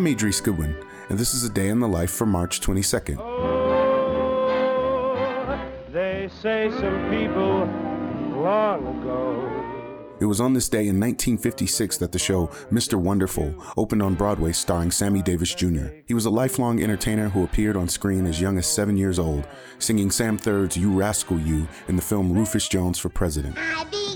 I'm Idris Goodwin, and this is a day in the life for March 22nd. They say some people long ago. It was on this day in 1956 that the show Mr. Wonderful opened on Broadway starring Sammy Davis Jr. He was a lifelong entertainer who appeared on screen as young as seven years old, singing Sam Theard's You Rascal You in the film Rufus Jones for President. I'd be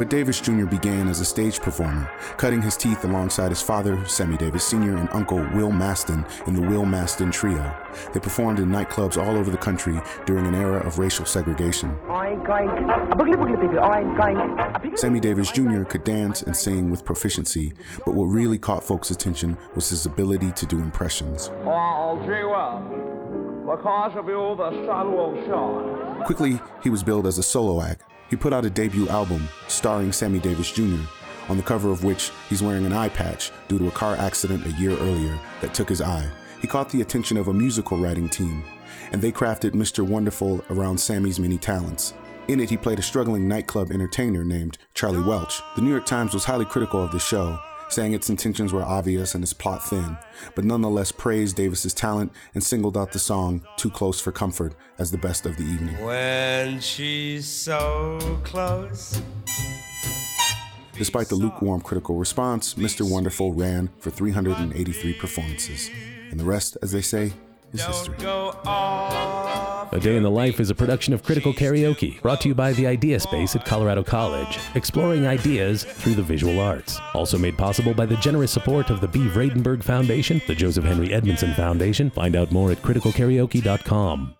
But Davis Jr. began as a stage performer, cutting his teeth alongside his father, Sammy Davis Sr., and uncle Will Mastin in the Will Mastin Trio. They performed in nightclubs all over the country during an era of racial segregation. Sammy Davis Jr. could dance and sing with proficiency, but what really caught folks' attention was his ability to do impressions. Gee well. Because of you, the sun will shine. Quickly, he was billed as a solo act. He put out a debut album starring Sammy Davis Jr., on the cover of which he's wearing an eye patch due to a car accident a year earlier that took his eye. He caught the attention of a musical writing team, and they crafted Mr. Wonderful around Sammy's many talents. In it, he played a struggling nightclub entertainer named Charlie Welch. The New York Times was highly critical of the show, saying its intentions were obvious and its plot thin, but nonetheless praised Davis's talent and singled out the song Too Close for Comfort as the best of the evening. When she's so close. Despite the lukewarm critical response, Mr. Wonderful ran for 383 performances. And the rest, as they say, is history. Don't go off. A Day in the Life is a production of Critical Karaoke, brought to you by the Idea Space at Colorado College, exploring ideas through the visual arts. Also made possible by the generous support of the Bee Vradenburg Foundation, the Joseph Henry Edmondson Foundation. Find out more at criticalkaraoke.com.